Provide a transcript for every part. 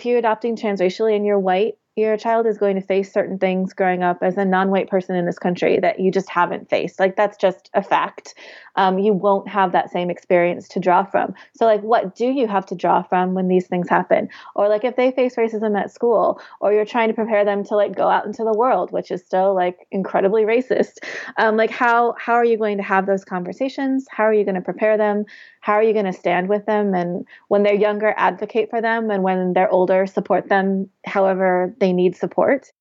if you're adopting transracially and you're white, your child is going to face certain things growing up as a non-white person in this country that you just haven't faced. Like that's just a fact. Um, you won't have that same experience to draw from. So like what do you have to draw from when these things happen? Or like if they face racism at school or you're trying to prepare them to like go out into the world which is still like incredibly racist um, like how how are you going to have those conversations? How are you going to prepare them how are you going to stand with them and when they're younger advocate for them and when they're older support them however they need support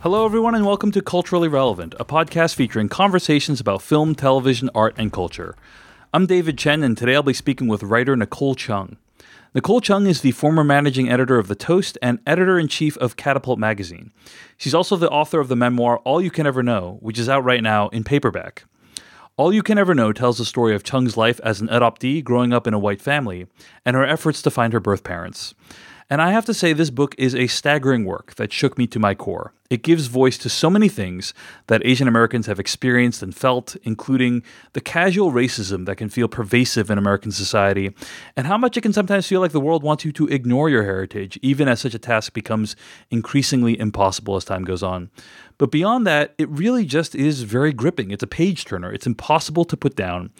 Hello, everyone, and welcome to Culturally Relevant, a podcast featuring conversations about film, television, art, and culture. I'm David Chen, and today I'll be speaking with writer Nicole Chung. Nicole Chung is the former managing editor of The Toast and editor in chief of Catapult magazine. She's also the author of the memoir All You Can Ever Know, which is out right now in paperback. All You Can Ever Know tells the story of Chung's life as an adoptee growing up in a white family and her efforts to find her birth parents. And I have to say, this book is a staggering work that shook me to my core. It gives voice to so many things that Asian Americans have experienced and felt, including the casual racism that can feel pervasive in American society, and how much it can sometimes feel like the world wants you to ignore your heritage, even as such a task becomes increasingly impossible as time goes on. But beyond that, it really just is very gripping. It's a page turner, it's impossible to put down.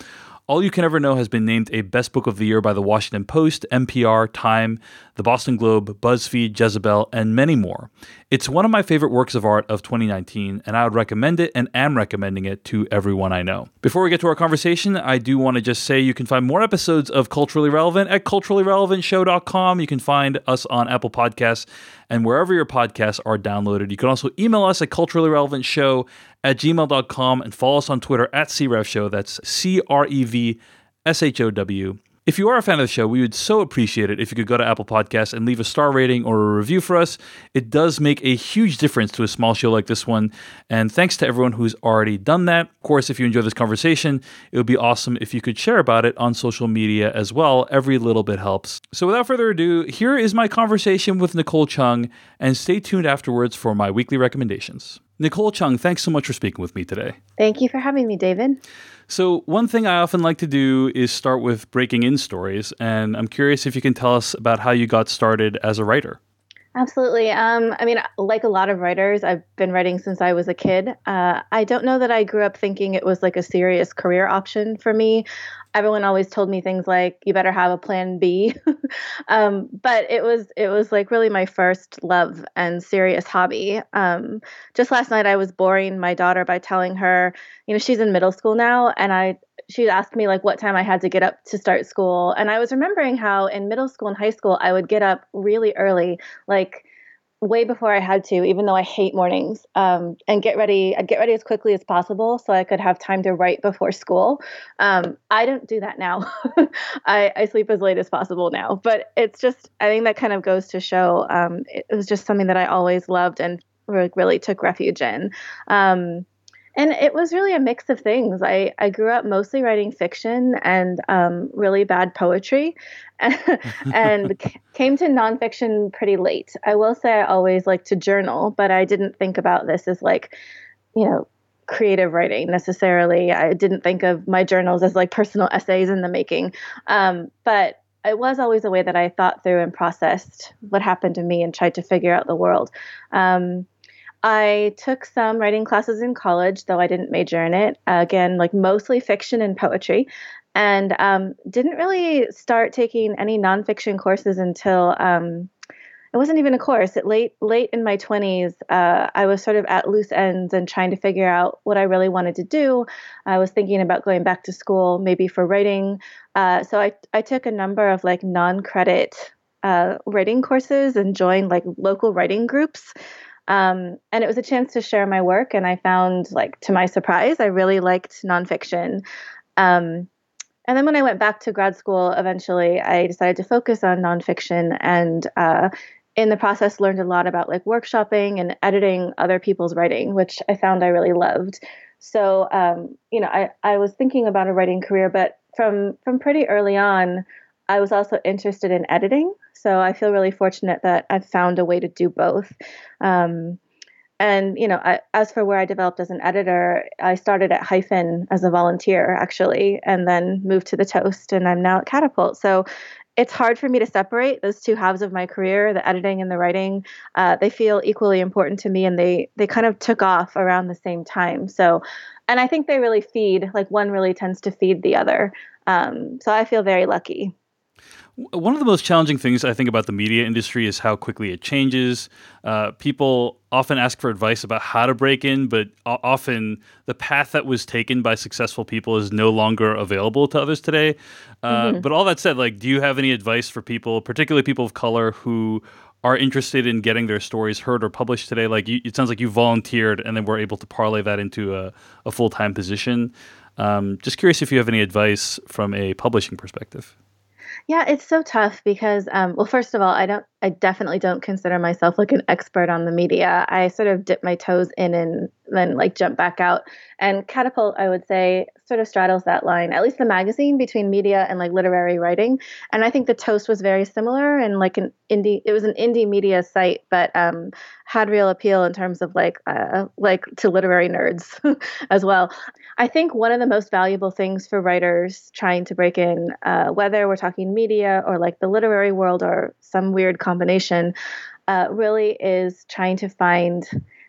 All You Can Ever Know has been named a Best Book of the Year by the Washington Post, NPR, Time, the Boston Globe, BuzzFeed, Jezebel, and many more. It's one of my favorite works of art of 2019, and I would recommend it and am recommending it to everyone I know. Before we get to our conversation, I do want to just say you can find more episodes of Culturally Relevant at culturallyrelevantshow.com. You can find us on Apple Podcasts and wherever your podcasts are downloaded. You can also email us at culturallyrelevantshow at gmail.com and follow us on Twitter at CRevShow. That's C R E V S H O W. If you are a fan of the show, we would so appreciate it if you could go to Apple Podcasts and leave a star rating or a review for us. It does make a huge difference to a small show like this one. And thanks to everyone who's already done that. Of course, if you enjoy this conversation, it would be awesome if you could share about it on social media as well. Every little bit helps. So without further ado, here is my conversation with Nicole Chung, and stay tuned afterwards for my weekly recommendations. Nicole Chung, thanks so much for speaking with me today. thank you for having me david So, one thing I often like to do is start with breaking in stories, and I'm curious if you can tell us about how you got started as a writer. Absolutely. Um, I mean, like a lot of writers, I've been writing since I was a kid. Uh, I don't know that I grew up thinking it was like a serious career option for me. Everyone always told me things like, "You better have a plan B," um, but it was it was like really my first love and serious hobby. Um, just last night, I was boring my daughter by telling her, you know, she's in middle school now, and I she asked me like what time I had to get up to start school. And I was remembering how in middle school and high school I would get up really early, like way before I had to, even though I hate mornings, um, and get ready. I'd get ready as quickly as possible so I could have time to write before school. Um, I don't do that now. I, I sleep as late as possible now. But it's just, I think that kind of goes to show um, it, was just something that I always loved and re- really took refuge in. Um, and it was really a mix of things. I, I grew up mostly writing fiction and um, really bad poetry, and c- came to nonfiction pretty late. I will say I always liked to journal, but I didn't think about this as like, you know, creative writing necessarily. I didn't think of my journals as like personal essays in the making. Um, but it was always a way that I thought through and processed what happened to me and tried to figure out the world. Um, I took some writing classes in college, though I didn't major in it. Again, like mostly fiction and poetry, and um, didn't really start taking any nonfiction courses until um, it wasn't even a course. It late late in my twenties, uh, I was sort of at loose ends and trying to figure out what I really wanted to do. I was thinking about going back to school, maybe for writing. Uh, so I I took a number of like non-credit uh, writing courses and joined like local writing groups. Um, and it was a chance to share my work. And I found, like, to my surprise, I really liked nonfiction. Um, and then when I went back to grad school, eventually I decided to focus on nonfiction and uh, in the process learned a lot about like workshopping and editing other people's writing, which I found I really loved. So, um, you know, I, I was thinking about a writing career, but from from pretty early on, I was also interested in editing. So I feel really fortunate that I've found a way to do both. Um, and you know, I, as for where I developed as an editor, I started at Hyphen as a volunteer actually, and then moved to the Toast, and I'm now at Catapult. So it's hard for me to separate those two halves of my career the editing and the writing uh, they feel equally important to me and they they kind of took off around the same time so and i think they really feed like one really tends to feed the other um, so i feel very lucky one of the most challenging things I think about the media industry is how quickly it changes. Uh, people often ask for advice about how to break in, but often the path that was taken by successful people is no longer available to others today. Uh, mm-hmm. But all that said, like, do you have any advice for people, particularly people of color, who are interested in getting their stories heard or published today? Like, you, it sounds like you volunteered and then were able to parlay that into a, a full time position. Um, just curious if you have any advice from a publishing perspective. Yeah, it's so tough because, um, well, first of all, I don't, I definitely don't consider myself like an expert on the media. I sort of dip my toes in and then like jump back out. And Catapult, I would say, sort of straddles that line, at least the magazine between media and like literary writing. And I think the Toast was very similar and like an indie, it was an indie media site, but um, had real appeal in terms of like, uh, like to literary nerds as well. I think one of the most valuable things for writers trying to break in, uh, whether we're talking media or like the literary world or some weird combination, uh, really is trying to find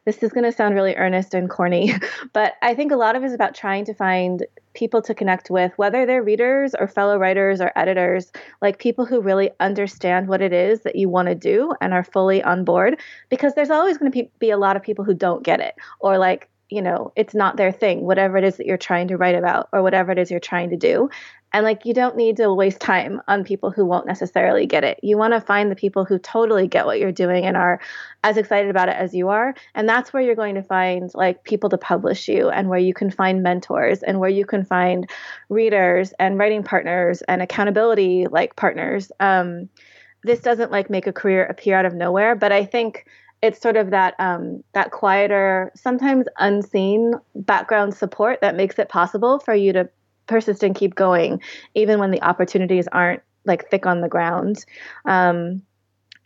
this is going to sound really earnest and corny, but I think a lot of it is about trying to find people to connect with, whether they're readers or fellow writers or editors, like people who really understand what it is that you want to do and are fully on board. Because there's always going to be a lot of people who don't get it or like you know, it's not their thing, whatever it is that you're trying to write about or whatever it is you're trying to do. And like, you don't need to waste time on people who won't necessarily get it. You want to find the people who totally get what you're doing and are as excited about it as you are. And that's where you're going to find like people to publish you and where you can find mentors and where you can find readers and writing partners and accountability like partners. Um, this doesn't like make a career appear out of nowhere, but I think it's sort of that um, that quieter, sometimes unseen background support that makes it possible for you to persist and keep going, even when the opportunities aren't like thick on the ground. Um,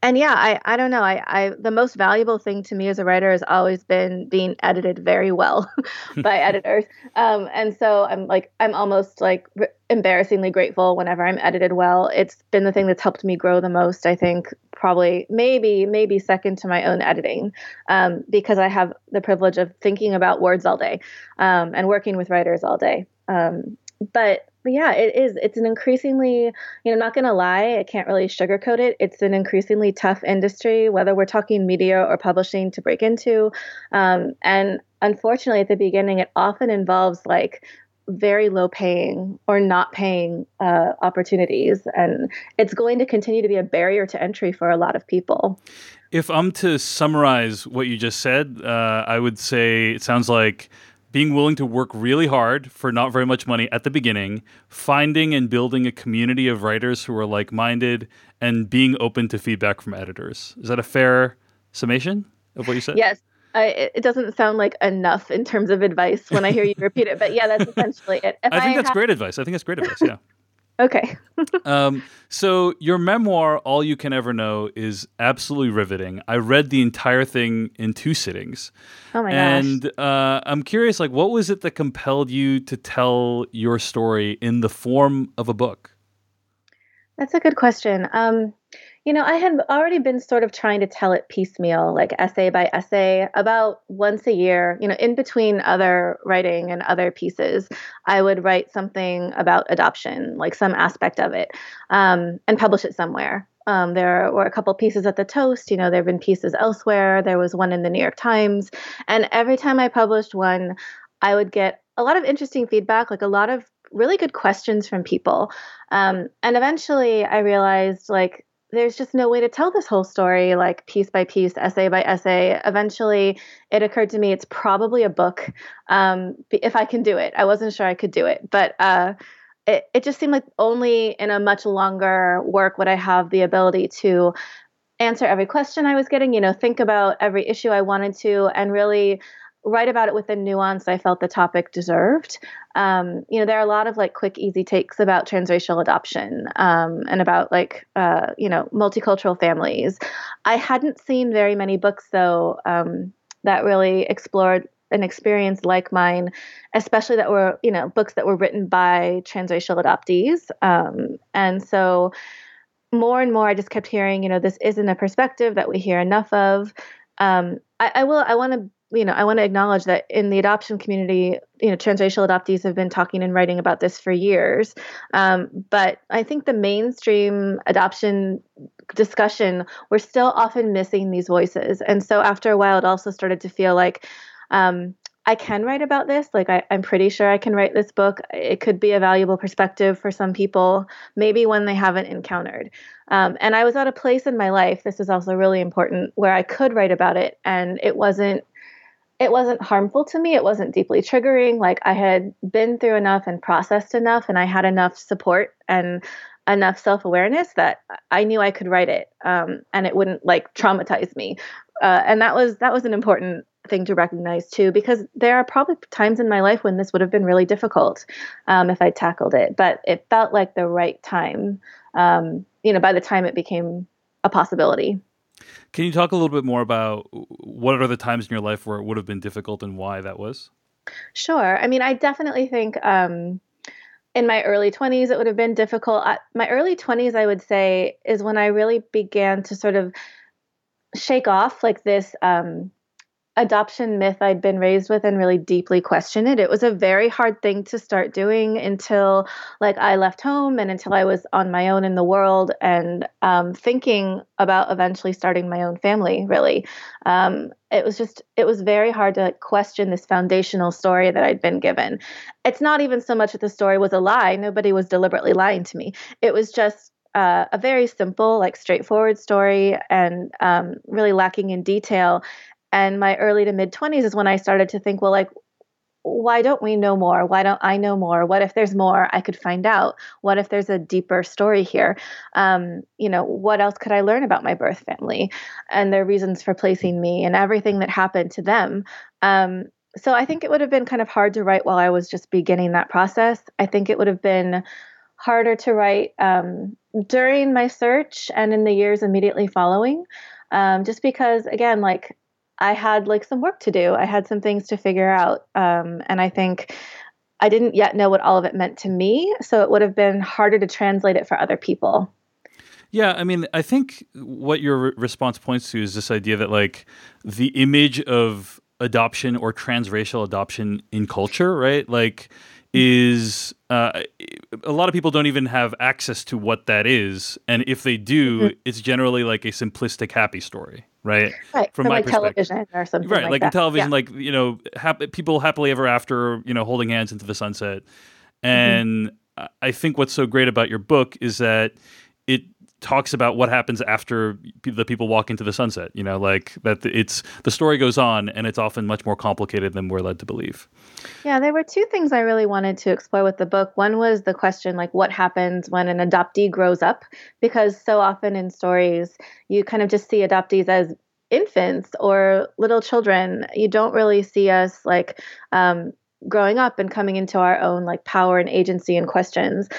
and yeah, I, I don't know. I, I the most valuable thing to me as a writer has always been being edited very well by editors. Um, and so I'm like I'm almost like embarrassingly grateful whenever I'm edited well. It's been the thing that's helped me grow the most. I think probably maybe maybe second to my own editing um, because I have the privilege of thinking about words all day um, and working with writers all day. Um, but but yeah, it is. It's an increasingly, you know, not going to lie, I can't really sugarcoat it. It's an increasingly tough industry, whether we're talking media or publishing to break into. Um, and unfortunately, at the beginning, it often involves like very low paying or not paying uh, opportunities. And it's going to continue to be a barrier to entry for a lot of people. If I'm to summarize what you just said, uh, I would say it sounds like being willing to work really hard for not very much money at the beginning, finding and building a community of writers who are like minded, and being open to feedback from editors. Is that a fair summation of what you said? Yes. I, it doesn't sound like enough in terms of advice when I hear you repeat it, but yeah, that's essentially it. If I think I that's great advice. I think that's great advice. Yeah. Okay. um, so your memoir, All You Can Ever Know, is absolutely riveting. I read the entire thing in two sittings. Oh my and, gosh. And uh, I'm curious, like, what was it that compelled you to tell your story in the form of a book? That's a good question. Um, you know, I had already been sort of trying to tell it piecemeal, like essay by essay, about once a year, you know, in between other writing and other pieces. I would write something about adoption, like some aspect of it, um, and publish it somewhere. Um, there were a couple pieces at the Toast. You know, there have been pieces elsewhere. There was one in the New York Times. And every time I published one, I would get a lot of interesting feedback, like a lot of really good questions from people. Um, and eventually I realized, like, there's just no way to tell this whole story like piece by piece essay by essay. Eventually it occurred to me it's probably a book um, if i can do it. I wasn't sure i could do it but uh, it, it just seemed like only in a much longer work would i have the ability to answer every question i was getting you know think about every issue i wanted to and really write about it with the nuance I felt the topic deserved. Um, you know, there are a lot of like quick, easy takes about transracial adoption um, and about like, uh, you know, multicultural families. I hadn't seen very many books though. Um, that really explored an experience like mine, especially that were, you know, books that were written by transracial adoptees. Um, and so more and more, I just kept hearing, you know, this isn't a perspective that we hear enough of. Um, I, I will, I want to you know, I want to acknowledge that in the adoption community, you know, transracial adoptees have been talking and writing about this for years. Um, but I think the mainstream adoption discussion, we're still often missing these voices. And so after a while, it also started to feel like um, I can write about this. Like, I, am pretty sure I can write this book. It could be a valuable perspective for some people, maybe one they haven't encountered. Um, and I was at a place in my life, this is also really important, where I could write about it and it wasn't it wasn't harmful to me. It wasn't deeply triggering. Like I had been through enough and processed enough, and I had enough support and enough self awareness that I knew I could write it, um, and it wouldn't like traumatize me. Uh, and that was that was an important thing to recognize too, because there are probably times in my life when this would have been really difficult um, if I tackled it, but it felt like the right time. Um, you know, by the time it became a possibility. Can you talk a little bit more about what are the times in your life where it would have been difficult and why that was? Sure. I mean, I definitely think um, in my early 20s it would have been difficult. I, my early 20s, I would say, is when I really began to sort of shake off like this um, adoption myth I'd been raised with and really deeply question it. It was a very hard thing to start doing until like I left home and until I was on my own in the world and um, thinking about eventually starting my own family. Really, um, it was just it was very hard to question this foundational story that I'd been given. It's not even so much that the story was a lie. Nobody was deliberately lying to me. It was just uh, a very simple, like straightforward story and um, really lacking in detail and my early to mid 20s is when I started to think, well, like, why don't we know more? Why don't I know more? What if there's more I could find out? What if there's a deeper story here? Um, you know, what else could I learn about my birth family and their reasons for placing me and everything that happened to them? Um, so I think it would have been kind of hard to write while I was just beginning that process. I think it would have been harder to write um, during my search and in the years immediately following. Um, just because, again, like I had like some work to do. I had some things to figure out. Um, and I think I didn't yet know what all of it meant to me. So it would have been harder to translate it for other people. Yeah, I mean, I think what your re- response points to is this idea that like the image of adoption or transracial adoption in culture, right? Like is uh, a lot of people don't even have access to what that is, and if they do, mm-hmm. it's generally like a simplistic happy story, right? Right. From, my like television or something. Right, like, like in television, yeah. like you know, hap- people happily ever after, you know, holding hands into the sunset, mm-hmm. and mm-hmm. I think what's so great about your book is that it talks about what happens after the people walk into the sunset. You know, like that it's the story goes on, and it's often much more complicated than we're led to believe. Yeah, there were two things I really wanted to explore with the book. One was the question, like, what happens when an adoptee grows up? Because so often in stories, you kind of just see adoptees as infants or little children. You don't really see us like um, growing up and coming into our own like power and agency and questions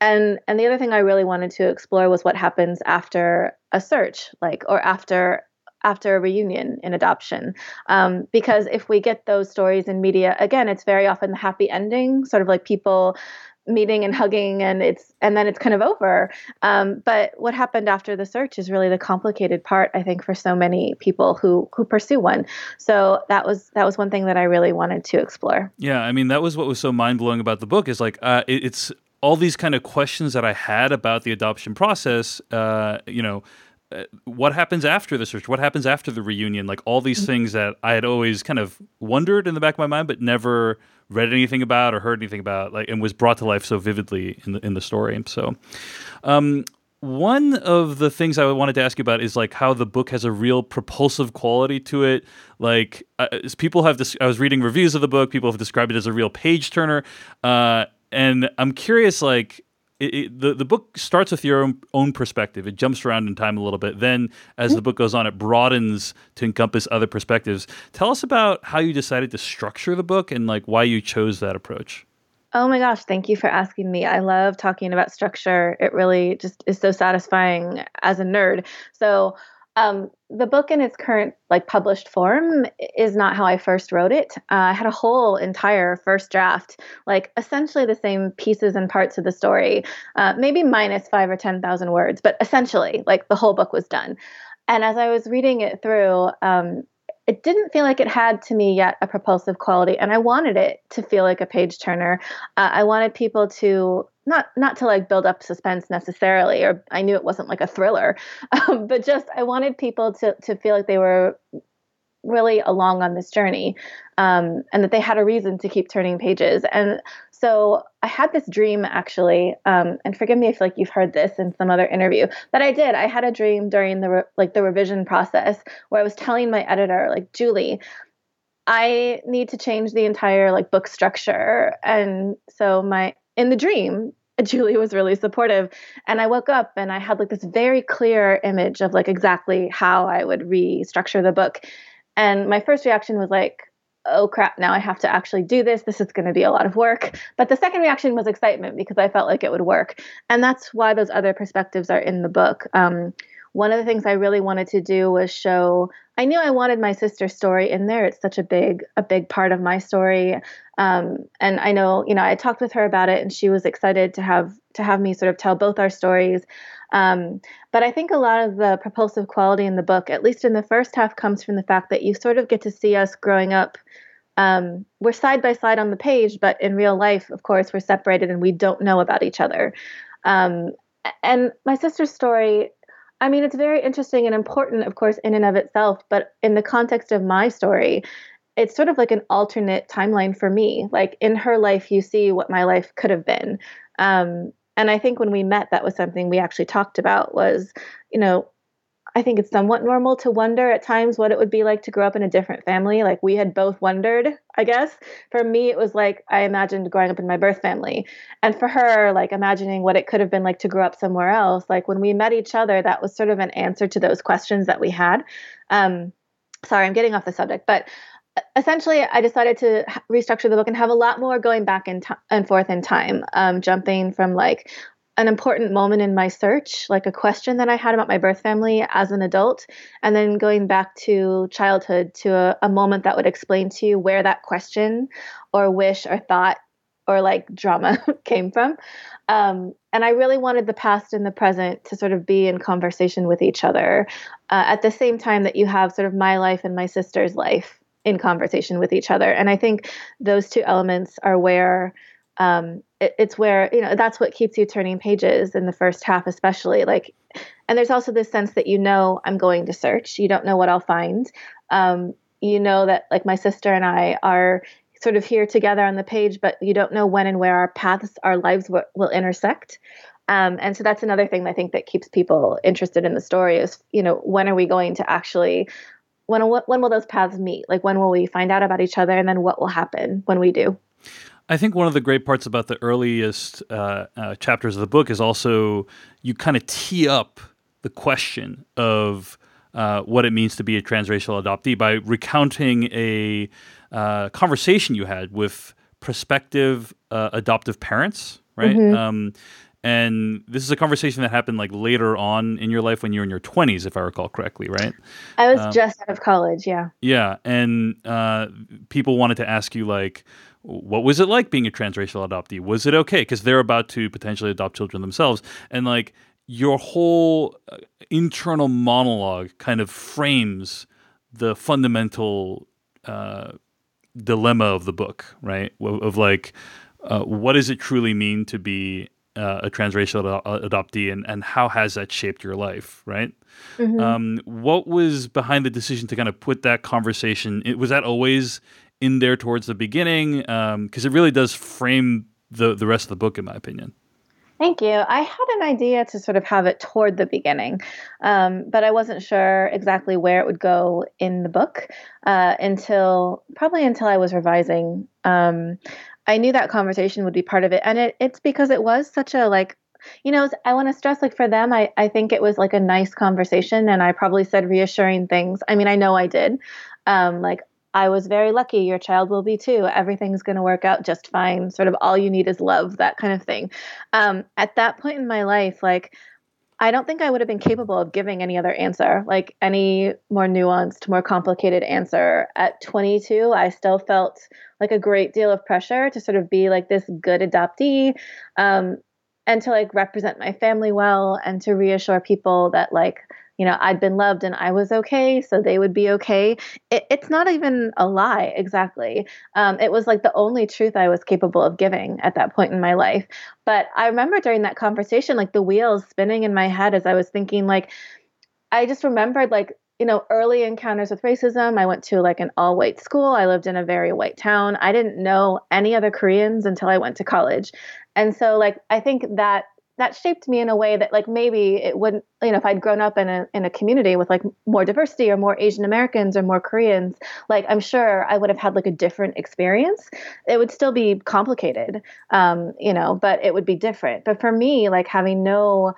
and and the other thing i really wanted to explore was what happens after a search like or after after a reunion in adoption. Um, because if we get those stories in media again it's very often the happy ending sort of like people meeting and hugging and it's and then it's kind of over. Um, but what happened after the search is really the complicated part i think for so many people who who pursue one. So that was that was one thing that i really wanted to explore. Yeah i mean that was what was so mind-blowing about the book is like uh, it, it's all these kind of questions that I had about the adoption process, uh, you know, uh, what happens after the search? What happens after the reunion? Like all these mm-hmm. things that I had always kind of wondered in the back of my mind, but never read anything about or heard anything about, like, and was brought to life so vividly in the in the story. So, um, one of the things I wanted to ask you about is like how the book has a real propulsive quality to it. Like uh, people have this, I was reading reviews of the book. People have described it as a real page turner. Uh, and I'm curious, like. It, it, the the book starts with your own, own, perspective. It jumps around in time a little bit. Then, as the book goes on, it broadens to encompass other perspectives. Tell us about how you decided to structure the book and like why you chose that approach. Oh my gosh, thank you for asking me. I love talking about structure. It really just is so satisfying as a nerd. So, Um, the book in its current like published form is not how I first wrote it. Uh, I had a whole entire first draft, like essentially the same pieces and parts of the story, uh, maybe minus five or ten thousand words, but essentially like the whole book was done. And as I was reading it through, um, it didn't feel like it had to me yet a propulsive quality, and I wanted it to feel like a page turner. Uh, I wanted people to not not to like build up suspense necessarily or i knew it wasn't like a thriller um, but just i wanted people to to feel like they were really along on this journey um, and that they had a reason to keep turning pages and so i had this dream actually um, and forgive me if like you've heard this in some other interview but i did i had a dream during the re- like the revision process where i was telling my editor like julie I need to change the entire like book structure. And so my in the dream, Julie was really supportive. And I woke up and I had like this very clear image of like exactly how I would restructure the book. And my first reaction was like, oh crap, now I have to actually do this. This is going to be a lot of work. But the second reaction was excitement because I felt like it would work. And that's why those other perspectives are in the book. Um, one of the things I really wanted to do was show I knew I wanted my sister's story in there. It's such a big a big part of my story. Um, and I know, you know, I talked with her about it and she was excited to have to have me sort of tell both our stories. Um, but I think a lot of the propulsive quality in the book, at least in the first half, comes from the fact that you sort of get to see us growing up. Um, we're side by side on the page, but in real life, of course, we're separated and we don't know about each other. Um, and my sister's story I mean, it's very interesting and important, of course, in and of itself. But in the context of my story, it's sort of like an alternate timeline for me. Like in her life, you see what my life could have been. Um, and I think when we met, that was something we actually talked about was, you know, I think it's somewhat normal to wonder at times what it would be like to grow up in a different family. Like we had both wondered, I guess. For me, it was like I imagined growing up in my birth family. And for her, like imagining what it could have been like to grow up somewhere else. Like when we met each other, that was sort of an answer to those questions that we had. Um, sorry, I'm getting off the subject, but essentially i decided to restructure the book and have a lot more going back and, t- and forth in time um, jumping from like an important moment in my search, like a question that I had about my birth family as an adult, and then going back to childhood to a, a moment that would explain to you where that question or wish or thought or like drama came from. Um, and I really wanted the past and the present to sort of be in conversation with each other uh, at the same time that you have sort of my life and my sister's life in conversation with each other. And I think those two elements are where um, it's where you know that's what keeps you turning pages in the first half especially like and there's also this sense that you know i'm going to search. You don't know what i'll find. Um, you know that like my sister and i are sort of here together on the page but you don't know when and where our paths our lives w- will intersect. Um, and so that's another thing i think that keeps people interested in the story is you know when are we going to actually when when will those paths meet? Like when will we find out about each other? And then what will happen when we do I think one of the great parts about the earliest uh, uh, chapters of the book is also you kind of tee up the question of uh, what it means to be a transracial adoptee by recounting a uh, conversation you had with prospective uh, adoptive parents, right? Mm-hmm. Um, and this is a conversation that happened like later on in your life when you were in your 20s if i recall correctly right i was um, just out of college yeah yeah and uh, people wanted to ask you like what was it like being a transracial adoptee? Was it okay? Because they're about to potentially adopt children themselves. And like your whole uh, internal monologue kind of frames the fundamental uh, dilemma of the book, right? Of, of like, uh, what does it truly mean to be uh, a transracial ad- adoptee and, and how has that shaped your life, right? Mm-hmm. Um, what was behind the decision to kind of put that conversation? It, Was that always in there towards the beginning because um, it really does frame the the rest of the book, in my opinion. Thank you. I had an idea to sort of have it toward the beginning, um, but I wasn't sure exactly where it would go in the book uh, until probably until I was revising. Um, I knew that conversation would be part of it, and it, it's because it was such a like you know i want to stress like for them I, I think it was like a nice conversation and i probably said reassuring things i mean i know i did um, like I was very lucky. Your child will be too. Everything's going to work out just fine. Sort of all you need is love, that kind of thing. Um, at that point in my life, like I don't think I would have been capable of giving any other answer, like any more nuanced, more complicated answer. At 22, I still felt like a great deal of pressure to sort of be like this good adoptee um, and to like represent my family well and to reassure people that like you know i'd been loved and i was okay so they would be okay. It, it's not even a lie exactly. Um, it was like the only truth i was capable of giving at that point in my life. But i remember during that conversation like the wheels spinning in my head as i was thinking like i just remembered like you know early encounters with racism. I went to like an all white school. I lived in a very white town. I didn't know any other koreans until i went to college. And so like i think that that shaped me in a way that like maybe it wouldn't you know if i'd grown up in a in a community with like more diversity or more asian americans or more koreans like i'm sure i would have had like a different experience. It would still be complicated um you know but it would be different. But for me like having no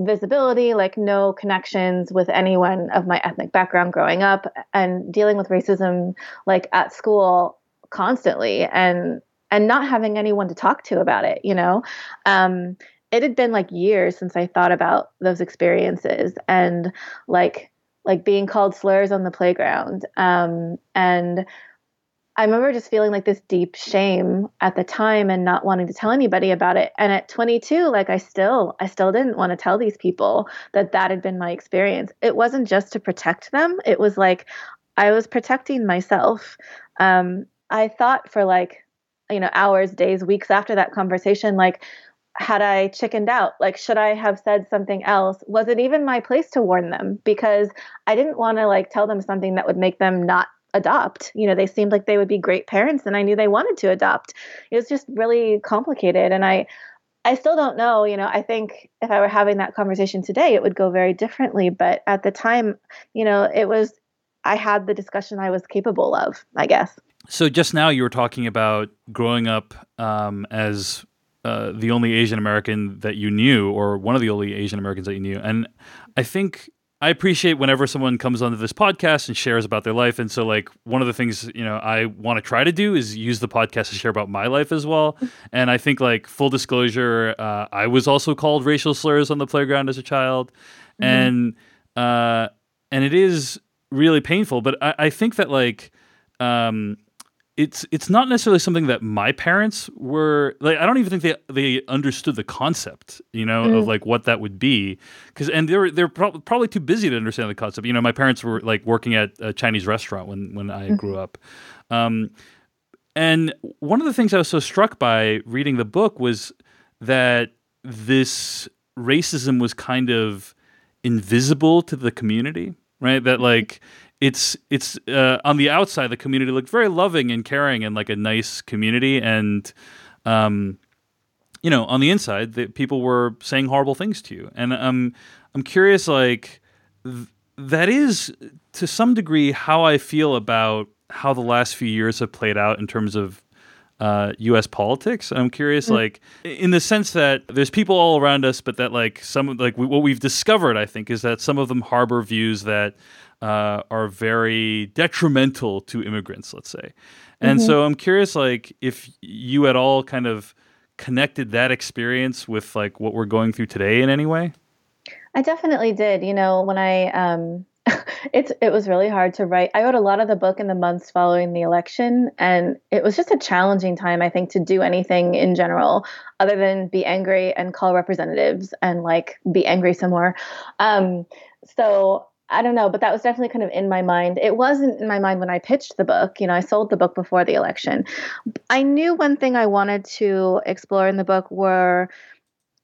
visibility like no connections with anyone of my ethnic background growing up and dealing with racism like at school constantly and and not having anyone to talk to about it you know? Um it had been like years since I thought about those experiences and like like being called slurs on the playground. Um, and I remember just feeling like this deep shame at the time and not wanting to tell anybody about it. And at 22, like I still I still didn't want to tell these people that that had been my experience. It wasn't just to protect them. It was like I was protecting myself. Um, I thought for like you know hours, days, weeks after that conversation, like had I chickened out? Like, should I have said something else? Was it even my place to warn them? Because I didn't want to like tell them something that would make them not adopt. You know, they seemed like they would be great parents and I knew they wanted to adopt. It was just really complicated. And I, I still don't know, you know, I think if I were having that conversation today, it would go very differently. But at the time, you know, it was, I had the discussion I was capable of, I guess. So just now you were talking about growing up um, as uh, the only Asian American that you knew, or one of the only Asian Americans that you knew. And I think I appreciate whenever someone comes onto this podcast and shares about their life. And so, like, one of the things you know I want to try to do is use the podcast to share about my life as well. And I think, like, full disclosure, uh, I was also called racial slurs on the playground as a child, mm-hmm. and uh, and it is really painful. But I, I think that like. Um, it's it's not necessarily something that my parents were like I don't even think they they understood the concept you know mm. of like what that would be. Because and they're they're pro- probably too busy to understand the concept. You know my parents were like working at a Chinese restaurant when when I mm. grew up. Um, and one of the things I was so struck by reading the book was that this racism was kind of invisible to the community right? That like it's it's uh, on the outside the community looked very loving and caring and like a nice community and um, you know on the inside the people were saying horrible things to you and um, i'm curious like th- that is to some degree how i feel about how the last few years have played out in terms of uh, U.S. politics. I'm curious, mm-hmm. like in the sense that there's people all around us, but that like some like we, what we've discovered, I think, is that some of them harbor views that uh, are very detrimental to immigrants, let's say. And mm-hmm. so I'm curious, like, if you at all kind of connected that experience with like what we're going through today in any way. I definitely did. You know, when I um, it's it was really hard to write. I wrote a lot of the book in the months following the election, and it was just a challenging time. I think to do anything in general other than be angry and call representatives and like be angry some more. Um, so I don't know, but that was definitely kind of in my mind. It wasn't in my mind when I pitched the book. You know, I sold the book before the election. I knew one thing I wanted to explore in the book were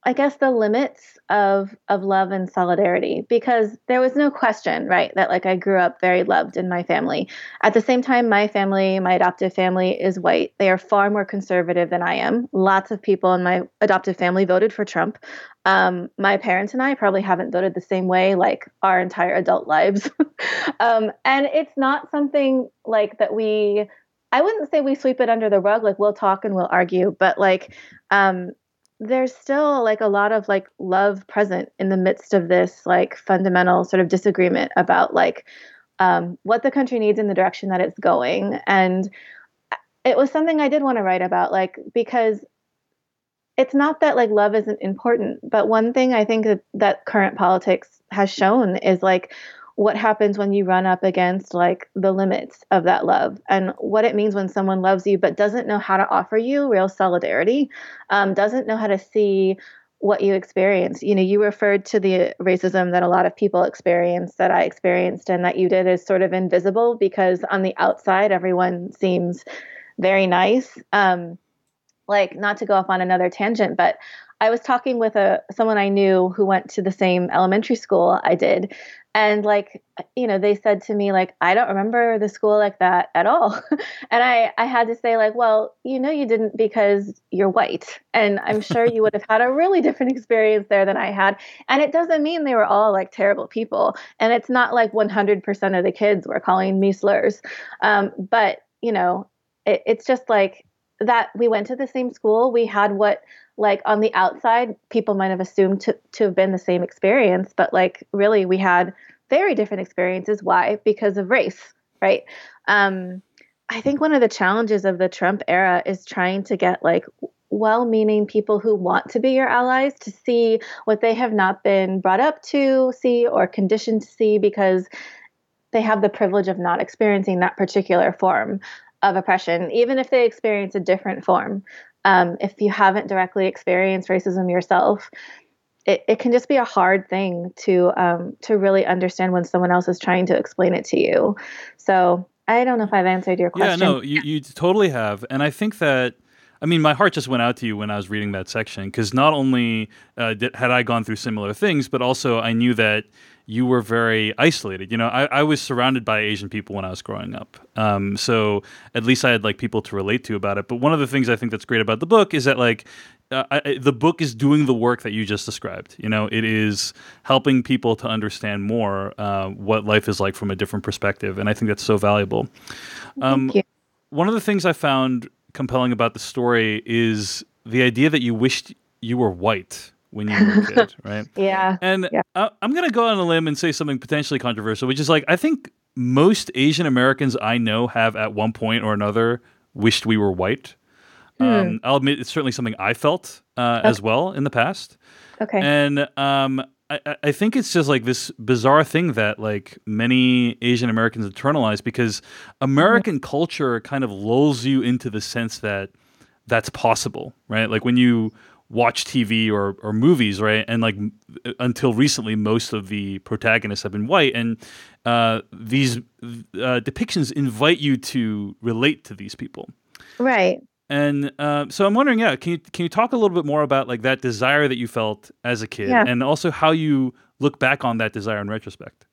I guess the limits of of love and solidarity because there was no question, right, that like I grew up very loved in my family. At the same time, my family, my adoptive family is white. They are far more conservative than I am. Lots of people in my adoptive family voted for Trump. Um, my parents and I probably haven't voted the same way like our entire adult lives. um, and it's not something like that we I wouldn't say we sweep it under the rug. Like we'll talk and we'll argue, but like um, there's still like a lot of like love present in the midst of this like fundamental sort of disagreement about like um, what the country needs in the direction that it's going. And it was something i did want to write about like because it's not that like love isn't important, but one thing I think that, that current politics has shown is like what happens when you run up against like the limits of that love and what it means when someone loves you but doesn't know how to offer you real solidarity um, doesn't know how to see what you experience. You know you referred to the racism that a lot of people experience that i experienced and that you did as sort of invisible because on the outside everyone seems very nice. Um, like not to go off on another tangent, but I was talking with a someone I knew who went to the same elementary school I did, and like you know they said to me like I don't remember the school like that at all, and I I had to say like well you know you didn't because you're white, and I'm sure you would have had a really different experience there than I had, and it doesn't mean they were all like terrible people, and it's not like 100% of the kids were calling me slurs, um, but you know it, it's just like that we went to the same school. We had what like on the outside people might have assumed to, to have been the same experience, but like really we had very different experiences. Why? Because of race, right? Um, I think one of the challenges of the Trump era is trying to get like well meaning people who want to be your allies to see what they have not been brought up to see or conditioned to see because they have the privilege of not experiencing that particular form of oppression, even if they experience a different form. Um, if you haven't directly experienced racism yourself, it, it can just be a hard thing to um, to really understand when someone else is trying to explain it to you. So I don't know if I've answered your question. Yeah, no, you, you totally have, and I think that. I mean, my heart just went out to you when I was reading that section because not only uh, did, had I gone through similar things, but also I knew that you were very isolated. You know, I, I was surrounded by Asian people when I was growing up. Um, so at least I had like people to relate to about it. But one of the things I think that's great about the book is that like uh, I, the book is doing the work that you just described. You know, it is helping people to understand more uh, what life is like from a different perspective, and I think that's so valuable. Um, one of the things I found compelling about the story is the idea that you wished you were white when you were a kid, right? yeah. And yeah. I, I'm going to go on a limb and say something potentially controversial, which is like I think most Asian Americans I know have at one point or another wished we were white. Hmm. Um, I'll admit it's certainly something I felt uh, okay. as well in the past. Okay. And um, I, I think it's just like this bizarre thing that like many Asian Americans internalize because American mm-hmm. culture kind of lulls you into the sense that that's possible, right? Like when you watch TV or, or movies, right? And like until recently, most of the protagonists have been white, and uh, these uh, depictions invite you to relate to these people, right? And uh, so I'm wondering, yeah, can you can you talk a little bit more about like that desire that you felt as a kid, yeah. and also how you look back on that desire in retrospect?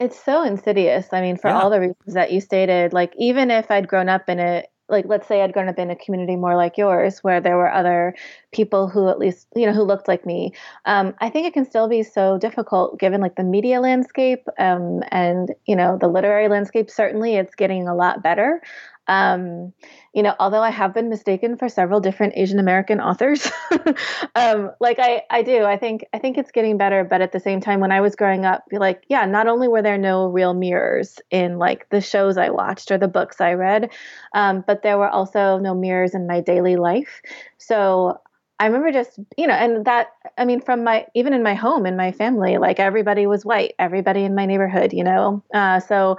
It's so insidious. I mean, for yeah. all the reasons that you stated, like even if I'd grown up in a like let's say I'd grown up in a community more like yours where there were other people who at least you know who looked like me um, I think it can still be so difficult given like the media landscape um, and you know the literary landscape certainly it's getting a lot better um, you know, although I have been mistaken for several different Asian American authors, um, like I, I do, I think, I think it's getting better. But at the same time, when I was growing up, like, yeah, not only were there no real mirrors in like the shows I watched or the books I read, um, but there were also no mirrors in my daily life. So I remember just, you know, and that, I mean, from my, even in my home, in my family, like everybody was white, everybody in my neighborhood, you know? Uh, so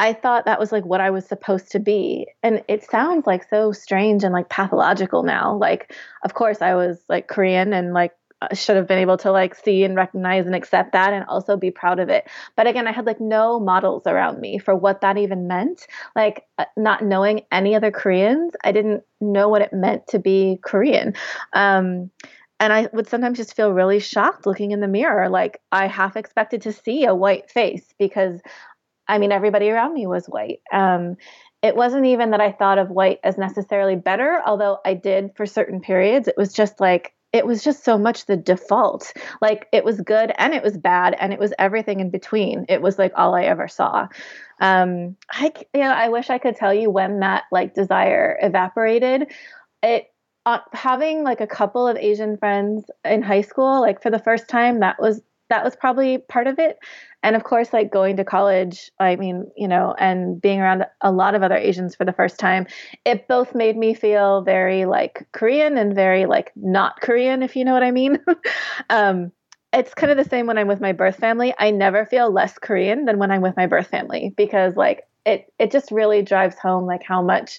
I thought that was like what I was supposed to be. And it sounds like so strange and like pathological now. Like, of course, I was like Korean and like should have been able to like see and recognize and accept that and also be proud of it. But again, I had like no models around me for what that even meant. Like, uh, not knowing any other Koreans, I didn't know what it meant to be Korean. Um, and I would sometimes just feel really shocked looking in the mirror. Like I half expected to see a white face because I mean, everybody around me was white. Um, it wasn't even that I thought of white as necessarily better, although I did for certain periods. It was just like, it was just so much the default. Like it was good and it was bad and it was everything in between. It was like all I ever saw. Um, I, you know, I wish I could tell you when that like desire evaporated. It uh, having like a couple of Asian friends in high school, like for the first time, that was that was probably part of it. And of course, like going to college, I mean, you know, and being around a lot of other Asians for the first time, it both made me feel very like Korean and very like not Korean, if you know what I mean. um, it's kind of the same when I'm with my birth family. I never feel less Korean than when I'm with my birth family because like it it just really drives home like how much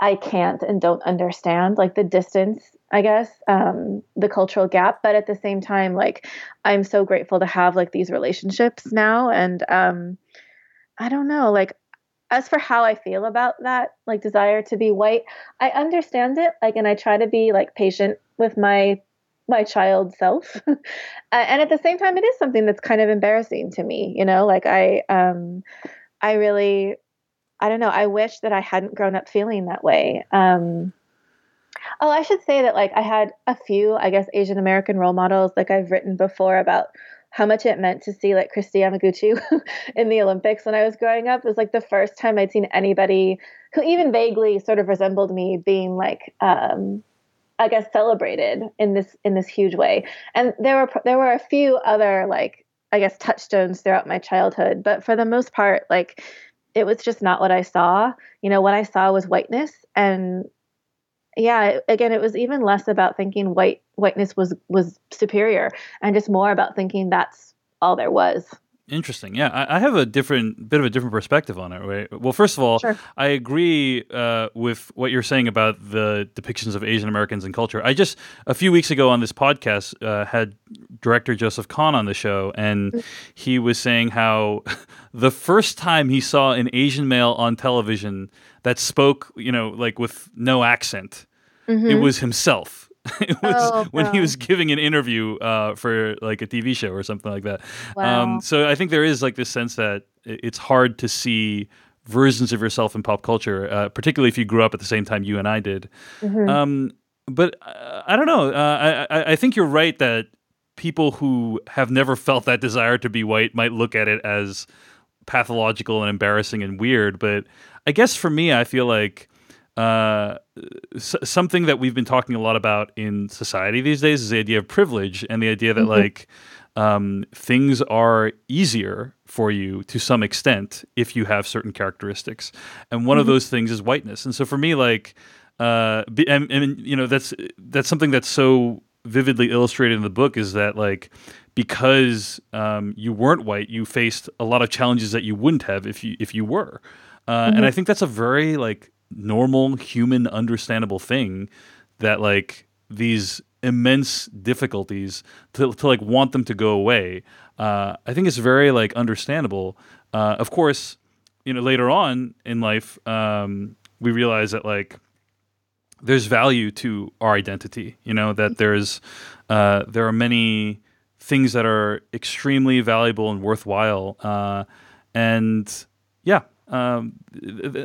I can't and don't understand like the distance, I guess, um, the cultural gap. But at the same time, like I'm so grateful to have like these relationships now. And um, I don't know, like as for how I feel about that, like desire to be white, I understand it. Like, and I try to be like patient with my my child self and at the same time it is something that's kind of embarrassing to me you know like i um i really i don't know i wish that i hadn't grown up feeling that way um oh i should say that like i had a few i guess asian american role models like i've written before about how much it meant to see like Kristi Yamaguchi in the Olympics when I was growing up. It was like the first time I'd seen anybody who even vaguely sort of resembled me being like um, I guess celebrated in this in this huge way. And there were there were a few other like I guess touchstones throughout my childhood, but for the most part, like it was just not what I saw. You know, what I saw was whiteness, and yeah, again, it was even less about thinking white whiteness was was superior, and just more about thinking that's all there was. Interesting. Yeah, I, I, have a different bit of a different perspective on it. Right. Well, first of all, sure. I agree uh, with what you're saying about the depictions of Asian Americans and culture. I just a few weeks ago on this podcast uh, had director Joseph Kahn on the show, and mm-hmm. he was saying how the first time he saw an Asian male on television that spoke, you know, like with no accent, mm-hmm. it was himself it was oh, when he was giving an interview uh, for like a TV show or something like that. Um, wow. Um, so I think there is like this sense that it's hard to see versions of yourself in pop culture, uh, particularly if you grew up at the same time you and I did. Mm-hmm. Um, but uh, I don't know. Uh, I, I think you're right that people who have never felt that desire to be white might look at it as pathological and embarrassing and weird. But I guess for me, I feel like uh, s- something that we've been talking a lot about in society these days is the idea of privilege and the idea that mm-hmm. like um, things are easier for you to some extent if you have certain characteristics, and one mm-hmm. of those things is whiteness. And so for me, like, uh, and, and you know, that's that's something that's so vividly illustrated in the book is that like because um, you weren't white, you faced a lot of challenges that you wouldn't have if you if you were. Uh, mm-hmm. And I think that's a very like normal human understandable thing that like these immense difficulties to, to like want them to go away uh, i think it's very like understandable uh, of course you know later on in life um, we realize that like there's value to our identity you know that there's uh, there are many things that are extremely valuable and worthwhile uh, and yeah um,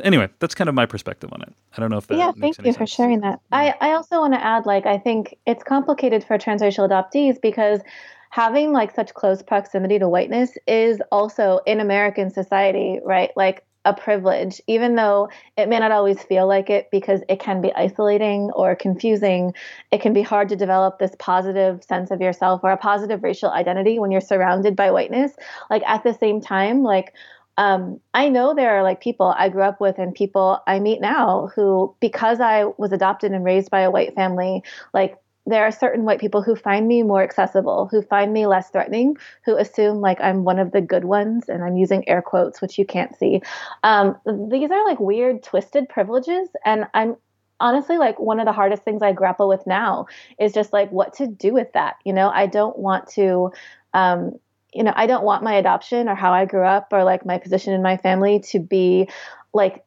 anyway, that's kind of my perspective on it. I don't know if that. Yeah, thank you for sharing that. I I also want to add, like, I think it's complicated for transracial adoptees because having like such close proximity to whiteness is also in American society, right? Like a privilege, even though it may not always feel like it because it can be isolating or confusing. It can be hard to develop this positive sense of yourself or a positive racial identity when you're surrounded by whiteness. Like at the same time, like um, I know there are like people I grew up with and people I meet now who, because I was adopted and raised by a white family, like there are certain white people who find me more accessible, who find me less threatening, who assume like I'm one of the good ones, and I'm using air quotes, which you can't see. Um, these are like weird, twisted privileges, and I'm honestly like one of the hardest things I grapple with now is just like what to do with that. You know, I don't want to um, you know, I don't want my adoption or how I grew up or like my position in my family to be like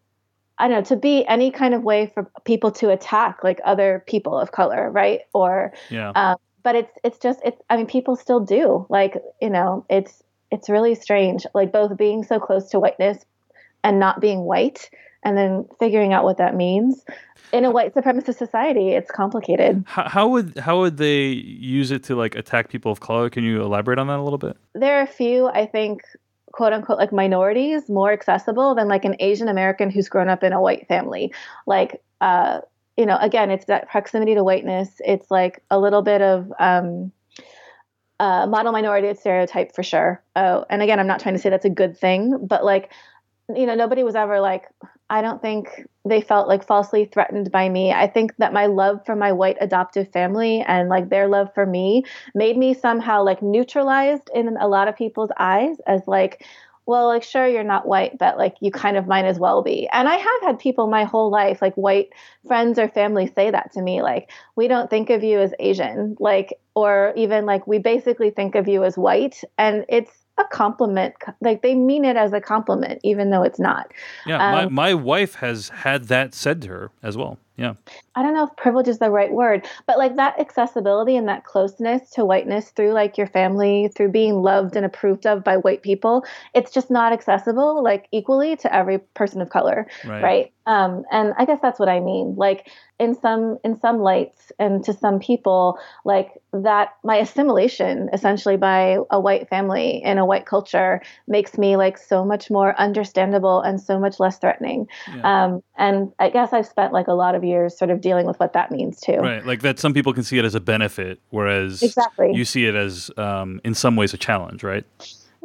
I don't know, to be any kind of way for people to attack like other people of color, right? Or yeah. Um, but it's it's just it's I mean people still do. Like, you know, it's it's really strange like both being so close to whiteness and not being white and then figuring out what that means in a white supremacist society it's complicated how, how, would how would they use it to like attack people of color can you elaborate on that a little bit there are a few i think quote unquote like minorities more accessible than like an asian american who's grown up in a white family like uh you know again it's that proximity to whiteness it's like a little bit of um uh, model minority stereotype for sure. Oh, and again, I'm not trying to say that's a good thing, but like, you know, nobody was ever like, I don't think they felt like falsely threatened by me. I think that my love for my white adoptive family and like their love for me made me somehow like neutralized in a lot of people's eyes as like, well, like, sure, you're not white, but like, you kind of might as well be. And I have had people my whole life, like white friends or family, say that to me, like, we don't think of you as Asian, like, or even like, we basically think of you as white. And it's, a compliment like they mean it as a compliment even though it's not. Yeah um, my, my wife has had that said to her as well yeah i don't know if privilege is the right word but like that accessibility and that closeness to whiteness through like your family through being loved and approved of by white people it's just not accessible like equally to every person of color right, right? Um, and i guess that's what i mean like in some in some lights and to some people like that my assimilation essentially by a white family in a white culture makes me like so much more understandable and so much less threatening yeah. um, and i guess i've spent like a lot of years sort of dealing with what that means too right like that some people can see it as a benefit whereas exactly you see it as um, in some ways a challenge right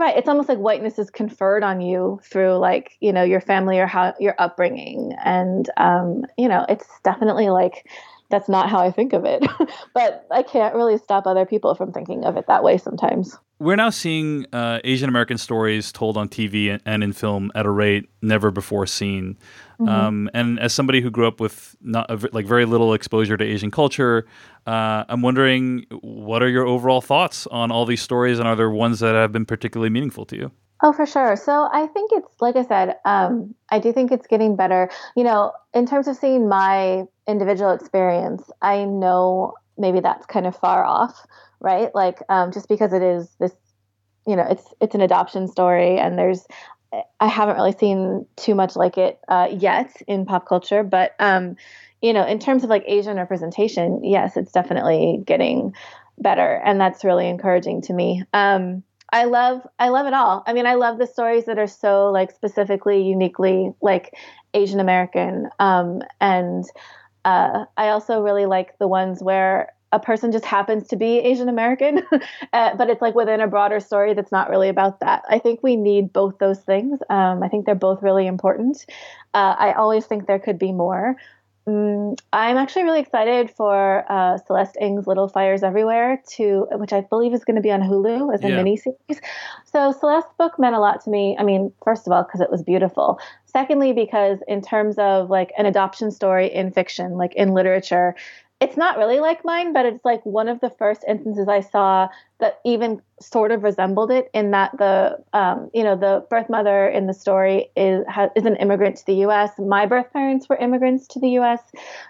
Right. It's almost like whiteness is conferred on you through like, you know, your family or how your upbringing. And, um, you know, it's definitely like, that's not how I think of it. but I can't really stop other people from thinking of it that way sometimes. We're now seeing uh, Asian American stories told on TV and in film at a rate never before seen. Mm-hmm. Um, and as somebody who grew up with not like very little exposure to Asian culture, uh, I'm wondering what are your overall thoughts on all these stories, and are there ones that have been particularly meaningful to you? Oh, for sure. So I think it's like I said, um, I do think it's getting better. You know, in terms of seeing my individual experience, I know maybe that's kind of far off, right? Like um, just because it is this, you know, it's it's an adoption story, and there's I haven't really seen too much like it uh, yet in pop culture, but um, you know, in terms of like Asian representation, yes, it's definitely getting better, and that's really encouraging to me. Um, I love I love it all. I mean, I love the stories that are so like specifically, uniquely like Asian American, um, and uh, I also really like the ones where a person just happens to be Asian American, uh, but it's like within a broader story that's not really about that. I think we need both those things. Um, I think they're both really important. Uh, I always think there could be more. Um, I'm actually really excited for uh, Celeste Ng's Little Fires Everywhere, to which I believe is going to be on Hulu as a yeah. miniseries. So Celeste's book meant a lot to me. I mean, first of all, because it was beautiful. Secondly, because in terms of like an adoption story in fiction, like in literature, it's not really like mine, but it's like one of the first instances I saw that even sort of resembled it in that the um, you know the birth mother in the story is has, is an immigrant to the U.S. My birth parents were immigrants to the U.S.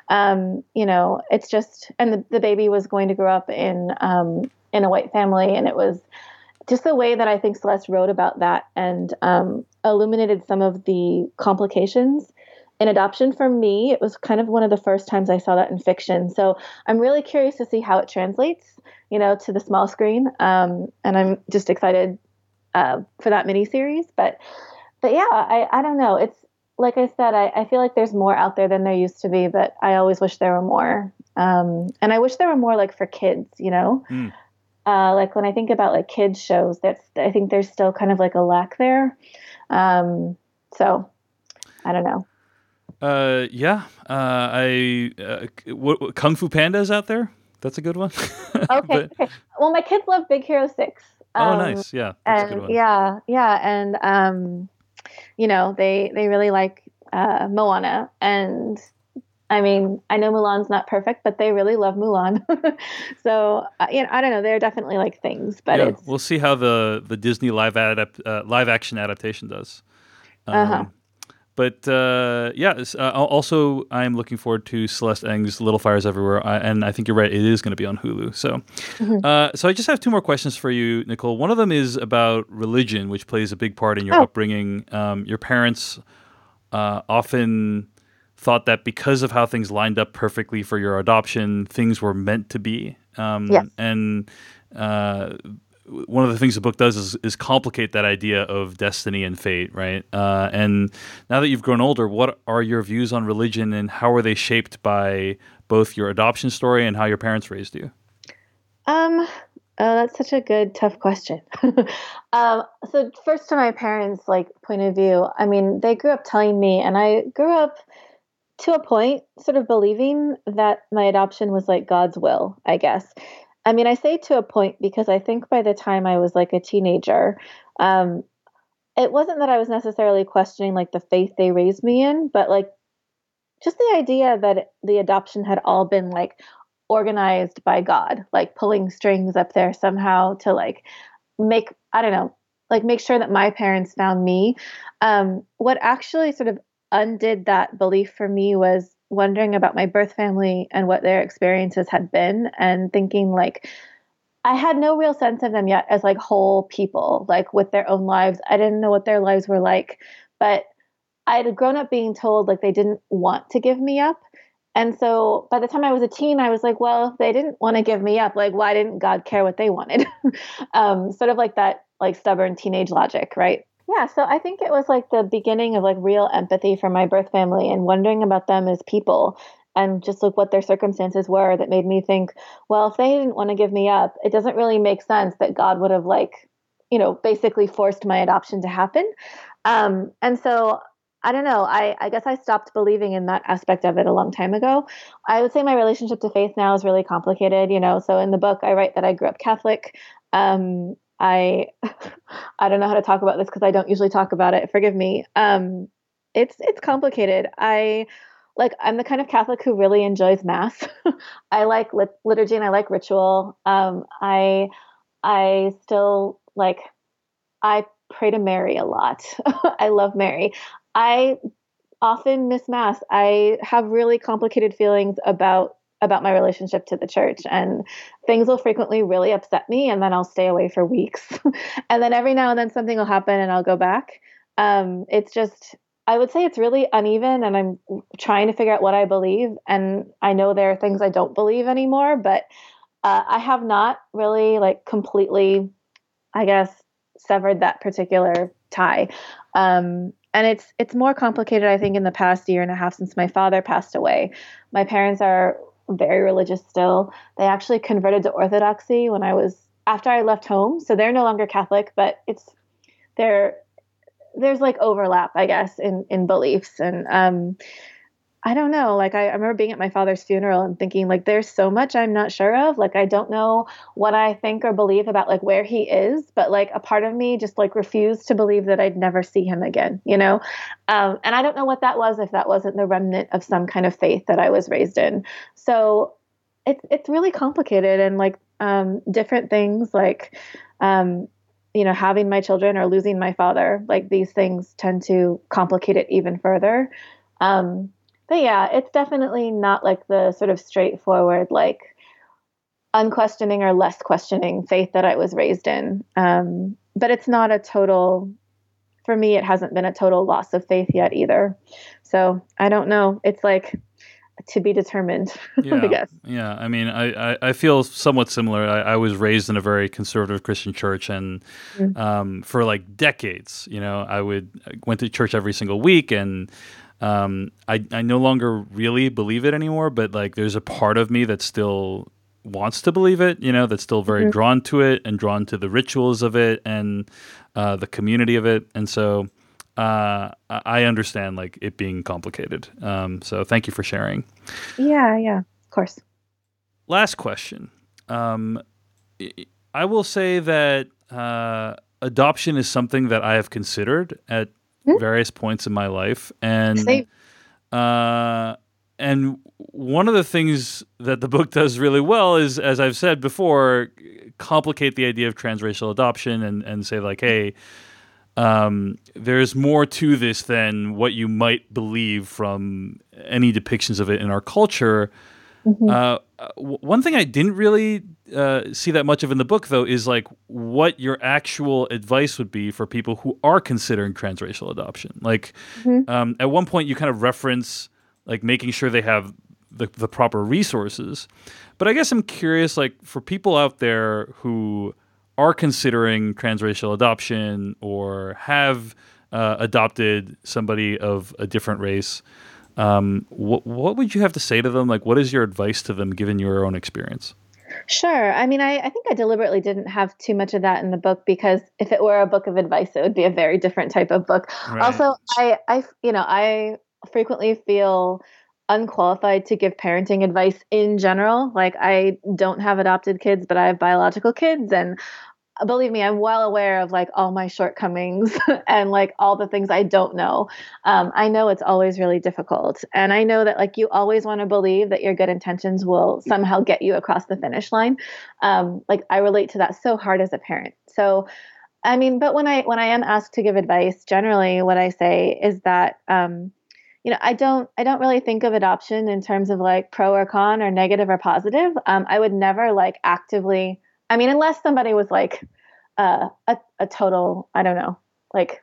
Um, you know, it's just and the, the baby was going to grow up in um, in a white family, and it was just the way that I think Celeste wrote about that and um, illuminated some of the complications in adoption for me it was kind of one of the first times i saw that in fiction. So i'm really curious to see how it translates you know to the small screen. Um, and i'm just excited uh, for that miniseries. But but yeah I, I don't know. It's like i said I, I feel like there's more out there than there used to be but i always wish there were more. Um, and i wish there were more like for kids you know? Mm. uh, like when i think about like kids shows that's i think there's still kind of like a lack there. Um, so i don't know uh, yeah. Uh, I uh, what, what, Kung Fu Panda is out there. That's a good one. okay, but, okay. Well, my kids love Big Hero Six. Oh, um, oh, nice. Yeah. and yeah, yeah, and um, you know, they they really like uh, Moana, and I mean, I know Mulan's not perfect, but they really love Mulan. so, uh, you know, I don't know. They're definitely like things, but yeah, we'll see how the the Disney live adapt uh, live action adaptation does. Uh-huh. Um, uh-huh. But uh, yeah, uh, also I'm looking forward to Celeste Ng's Little Fires Everywhere, I, and I think you're right; it is going to be on Hulu. So, mm-hmm. uh, so I just have two more questions for you, Nicole. One of them is about religion, which plays a big part in your oh. upbringing. Um, your parents uh, often thought that because of how things lined up perfectly for your adoption, things were meant to be. Um, yes. And uh, one of the things the book does is, is complicate that idea of destiny and fate, right? Uh, and now that you've grown older, what are your views on religion and how are they shaped by both your adoption story and how your parents raised you? Um, Oh, that's such a good, tough question. um, so, first, to my parents' like point of view, I mean, they grew up telling me, and I grew up to a point, sort of believing that my adoption was like God's will. I guess. I mean, I say to a point because I think by the time I was like a teenager, um, it wasn't that I was necessarily questioning like the faith they raised me in, but like just the idea that the adoption had all been like organized by God, like pulling strings up there somehow to like make, I don't know, like make sure that my parents found me. Um, what actually sort of undid that belief for me was wondering about my birth family and what their experiences had been and thinking like, I had no real sense of them yet as like whole people, like with their own lives. I didn't know what their lives were like, but I had grown up being told like they didn't want to give me up. And so by the time I was a teen, I was like, well, if they didn't want to give me up, like, why didn't God care what they wanted? um, sort of like that, like stubborn teenage logic, right? Yeah. So I think it was like the beginning of like real empathy for my birth family and wondering about them as people and just look what their circumstances were that made me think, well, if they didn't want to give me up, it doesn't really make sense that God would have like, you know, basically forced my adoption to happen. Um, and so I don't know. I, I guess I stopped believing in that aspect of it a long time ago. I would say my relationship to faith now is really complicated, you know. So in the book, I write that I grew up Catholic. Um, I I don't know how to talk about this because I don't usually talk about it. Forgive me. Um, it's it's complicated. I like I'm the kind of Catholic who really enjoys mass. I like lit- liturgy and I like ritual. Um, I I still like I pray to Mary a lot. I love Mary. I often miss mass. I have really complicated feelings about about my relationship to the church and things will frequently really upset me and then I'll stay away for weeks. and then every now and then something will happen and I'll go back. Um, it's just I would say it's really uneven and I'm trying to figure out what I believe and I know there are things I don't believe anymore, but uh, I have not really like completely I guess severed that particular tie. Um, and it's it's more complicated i think in the past year and a half since my father passed away my parents are very religious still. They actually converted to orthodoxy when i was after i left home. So they're no longer catholic but it's they're there's like overlap i guess in in beliefs. And um I don't know. Like I, I, remember being at my father's funeral and thinking like there's so much I'm not sure of. Like I don't know what I think or believe about like where he is, but like a part of me just like refused to believe that I'd never see him again, you know? Um, and I don't know what that was if that wasn't the remnant of some kind of faith that I was raised in. So it's it's really complicated and like um, different things like um, you know having my children or losing my father like these things tend to complicate it even further. Um, but yeah, it's definitely not like the sort of straightforward, like unquestioning or less questioning faith that I was raised in. Um, but it's not a total, for me, it hasn't been a total loss of faith yet either. So I don't know. It's like, to be determined, yeah, I guess. Yeah, I mean, I, I, I feel somewhat similar. I, I, was raised in a very conservative Christian church, and mm-hmm. um, for like decades, you know, I would I went to church every single week, and um, I I no longer really believe it anymore, but like there's a part of me that still wants to believe it. You know, that's still very mm-hmm. drawn to it and drawn to the rituals of it and uh, the community of it, and so. Uh, I understand like it being complicated. Um, so thank you for sharing. Yeah, yeah, of course. Last question. Um, I will say that uh, adoption is something that I have considered at. Various points in my life, and uh, and one of the things that the book does really well is, as I've said before, complicate the idea of transracial adoption and and say like, hey. Um, there's more to this than what you might believe from any depictions of it in our culture. Mm-hmm. Uh, one thing I didn't really uh, see that much of in the book, though, is like what your actual advice would be for people who are considering transracial adoption. Like, mm-hmm. um, at one point, you kind of reference like making sure they have the, the proper resources. But I guess I'm curious, like, for people out there who are considering transracial adoption or have uh, adopted somebody of a different race. Um, what, what would you have to say to them? Like, what is your advice to them given your own experience? Sure. I mean, I, I think I deliberately didn't have too much of that in the book because if it were a book of advice, it would be a very different type of book. Right. Also, I, I, you know, I frequently feel unqualified to give parenting advice in general. Like, I don't have adopted kids, but I have biological kids, and believe me, I'm well aware of like all my shortcomings and like all the things I don't know. Um, I know it's always really difficult. And I know that like you always want to believe that your good intentions will somehow get you across the finish line. Um, like I relate to that so hard as a parent. So, I mean, but when I when I am asked to give advice, generally what I say is that um, you know, I don't I don't really think of adoption in terms of like pro or con or negative or positive. Um, I would never like actively I mean, unless somebody was like uh, a a total, I don't know, like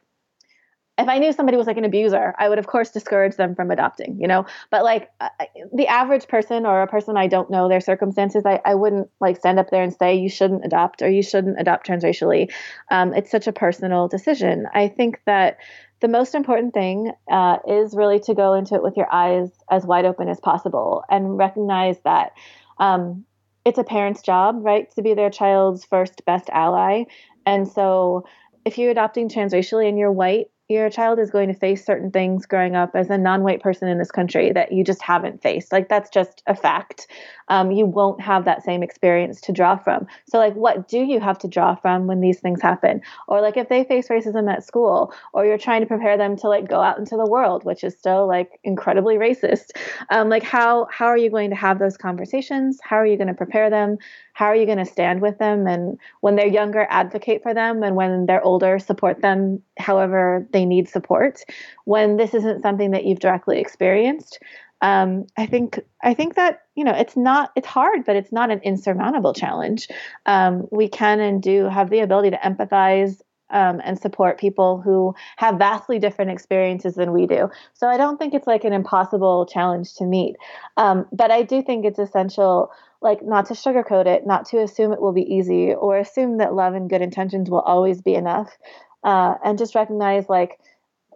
if I knew somebody was like an abuser, I would of course discourage them from adopting, you know. But like uh, the average person or a person I don't know their circumstances, I, I wouldn't like stand up there and say you shouldn't adopt or you shouldn't adopt transracially. Um, it's such a personal decision. I think that the most important thing uh, is really to go into it with your eyes as wide open as possible and recognize that um, it's a parent's job, right, to be their child's first best ally. And so if you're adopting transracially and you're white, your child is going to face certain things growing up as a non-white person in this country that you just haven't faced. Like that's just a fact. Um, you won't have that same experience to draw from. So like what do you have to draw from when these things happen? Or like if they face racism at school or you're trying to prepare them to like go out into the world which is still like incredibly racist um, like how how are you going to have those conversations? How are you going to prepare them how are you going to stand with them and when they're younger advocate for them and when they're older support them however they need support when this isn't something that you've directly experienced um, I think I think that you know it's not it's hard, but it's not an insurmountable challenge. Um, we can and do have the ability to empathize um, and support people who have vastly different experiences than we do. So I don't think it's like an impossible challenge to meet, um, but I do think it's essential like not to sugarcoat it, not to assume it will be easy or assume that love and good intentions will always be enough. Uh, and just recognize like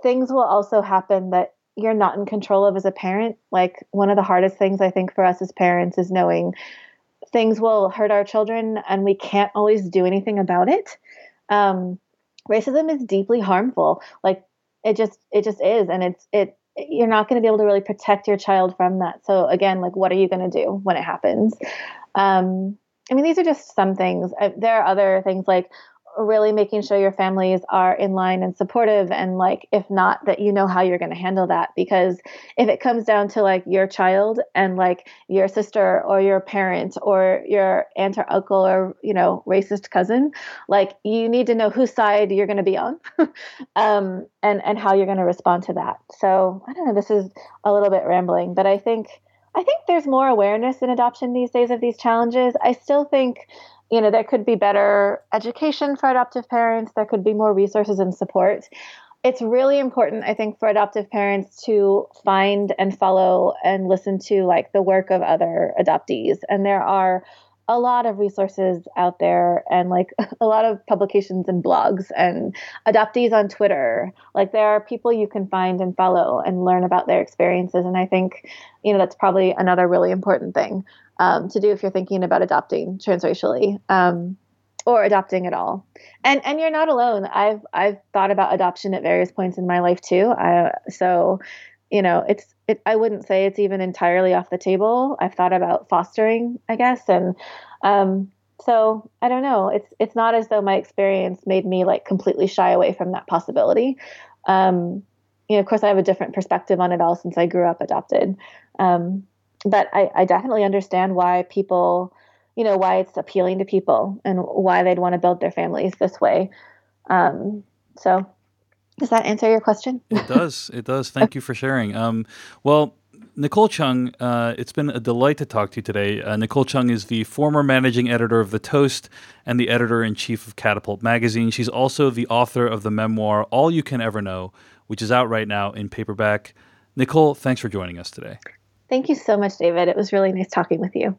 things will also happen that you're not in control of as a parent. Like one of the hardest things I think for us as parents is knowing things will hurt our children and we can't always do anything about it. Um, racism is deeply harmful. Like it just it just is and it's it you're not going to be able to really protect your child from that. So again, like what are you going to do when it happens? Um, I mean, these are just some things. Uh, there are other things like really making sure your families are in line and supportive and like if not that you know how you're going to handle that. Because if it comes down to like your child and like your sister or your parent or your aunt or uncle or you know racist cousin like you need to know whose side you're going to be on um, and and how you're going to respond to that. So i don't know this is a little bit rambling but i think I think there's more awareness in adoption these days of these challenges. I still think you know there could be better education for adoptive parents. There could be more resources and support. It's really important i think for adoptive parents to find and follow and listen to like the work of other adoptees. And there are a lot of resources out there and like a lot of publications and blogs and adoptees on Twitter. Like there are people you can find and follow and learn about their experiences. And I think, you know, that's probably another really important thing um, to do if you're thinking about adopting transracially um, or adopting at all. And and you're not alone. I've I've thought about adoption at various points in my life too. I, so you know it's it, I wouldn't say it's even entirely off the table. I've thought about fostering, I guess, and um, so I don't know. It's it's not as though my experience made me like completely shy away from that possibility. Um, you know, of course, I have a different perspective on it all since I grew up adopted. Um, but I, I definitely understand why people, you know, why it's appealing to people and why they'd want to build their families this way. Um, so, does that answer your question? it does. It does. Thank you for sharing. Um, well, Nicole Chung, uh, it's been a delight to talk to you today. Uh, Nicole Chung is the former managing editor of The Toast and the editor in chief of Catapult Magazine. She's also the author of the memoir All You Can Ever Know, which is out right now in paperback. Nicole, thanks for joining us today. Thank you so much, David. It was really nice talking with you.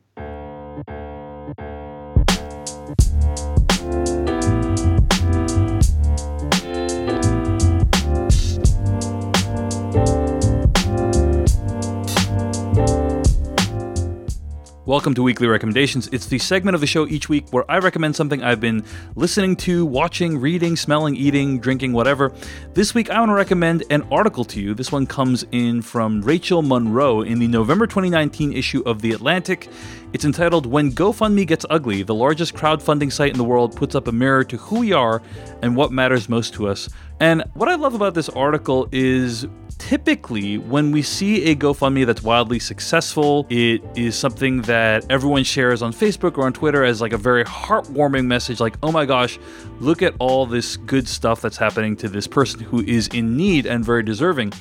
Welcome to Weekly Recommendations. It's the segment of the show each week where I recommend something I've been listening to, watching, reading, smelling, eating, drinking, whatever. This week I want to recommend an article to you. This one comes in from Rachel Monroe in the November 2019 issue of The Atlantic. It's entitled When GoFundMe Gets Ugly, the largest crowdfunding site in the world puts up a mirror to who we are and what matters most to us. And what I love about this article is typically when we see a GoFundMe that's wildly successful, it is something that everyone shares on Facebook or on Twitter as like a very heartwarming message like, "Oh my gosh, look at all this good stuff that's happening to this person who is in need and very deserving."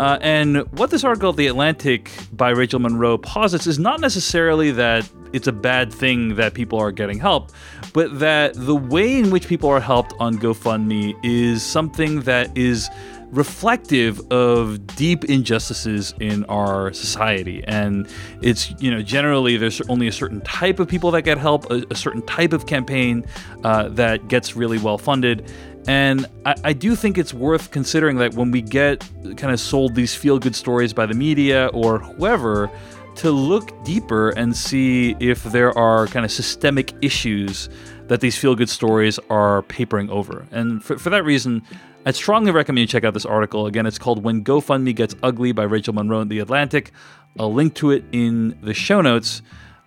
Uh, and what this article The Atlantic by Rachel Monroe posits is not necessarily that it's a bad thing that people are getting help, but that the way in which people are helped on GoFundMe is something that is reflective of deep injustices in our society and it's you know generally there's only a certain type of people that get help a, a certain type of campaign uh, that gets really well funded and I, I, do think it's worth considering that when we get kind of sold these feel good stories by the media or whoever to look deeper and see if there are kind of systemic issues that these feel good stories are papering over. And for, for that reason, I'd strongly recommend you check out this article. Again, it's called When GoFundMe Gets Ugly by Rachel Monroe in The Atlantic. I'll link to it in the show notes.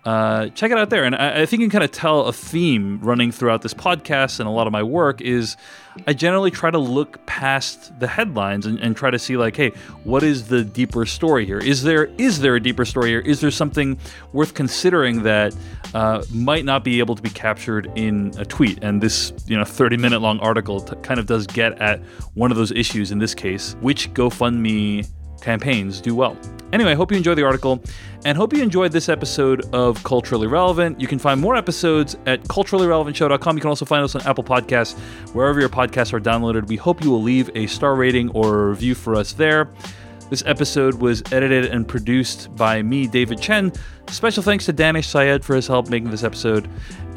Uh, check it out there. And I, I, think you can kind of tell a theme running throughout this podcast and a lot of my work is I generally try to look past the headlines and, and, try to see like, hey, what is the deeper story here? Is there is there a deeper story here? Is there something worth considering that uh, might not be able to be captured in a tweet? And this, you know, 30 minute long article t- kind of does get at one of those issues in this case, which GoFundMe campaigns do well. Anyway, hope you enjoy the article and hope you enjoyed this episode of Culturally Relevant. You can find more episodes at culturallyrelevantshow.com. You can also find us on Apple Podcasts, wherever your podcasts are downloaded. We hope you will leave a star rating or a review for us there. This episode was edited and produced by me, David Chen. Special thanks to Danish Syed for his help making this episode.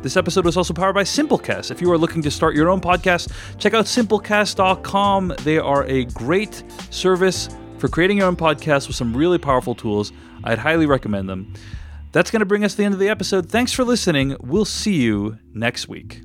This episode was also powered by Simplecast. If you are looking to start your own podcast, check out simplecast.com. They are a great service for creating your own podcast with some really powerful tools. I'd highly recommend them. That's going to bring us to the end of the episode. Thanks for listening. We'll see you next week.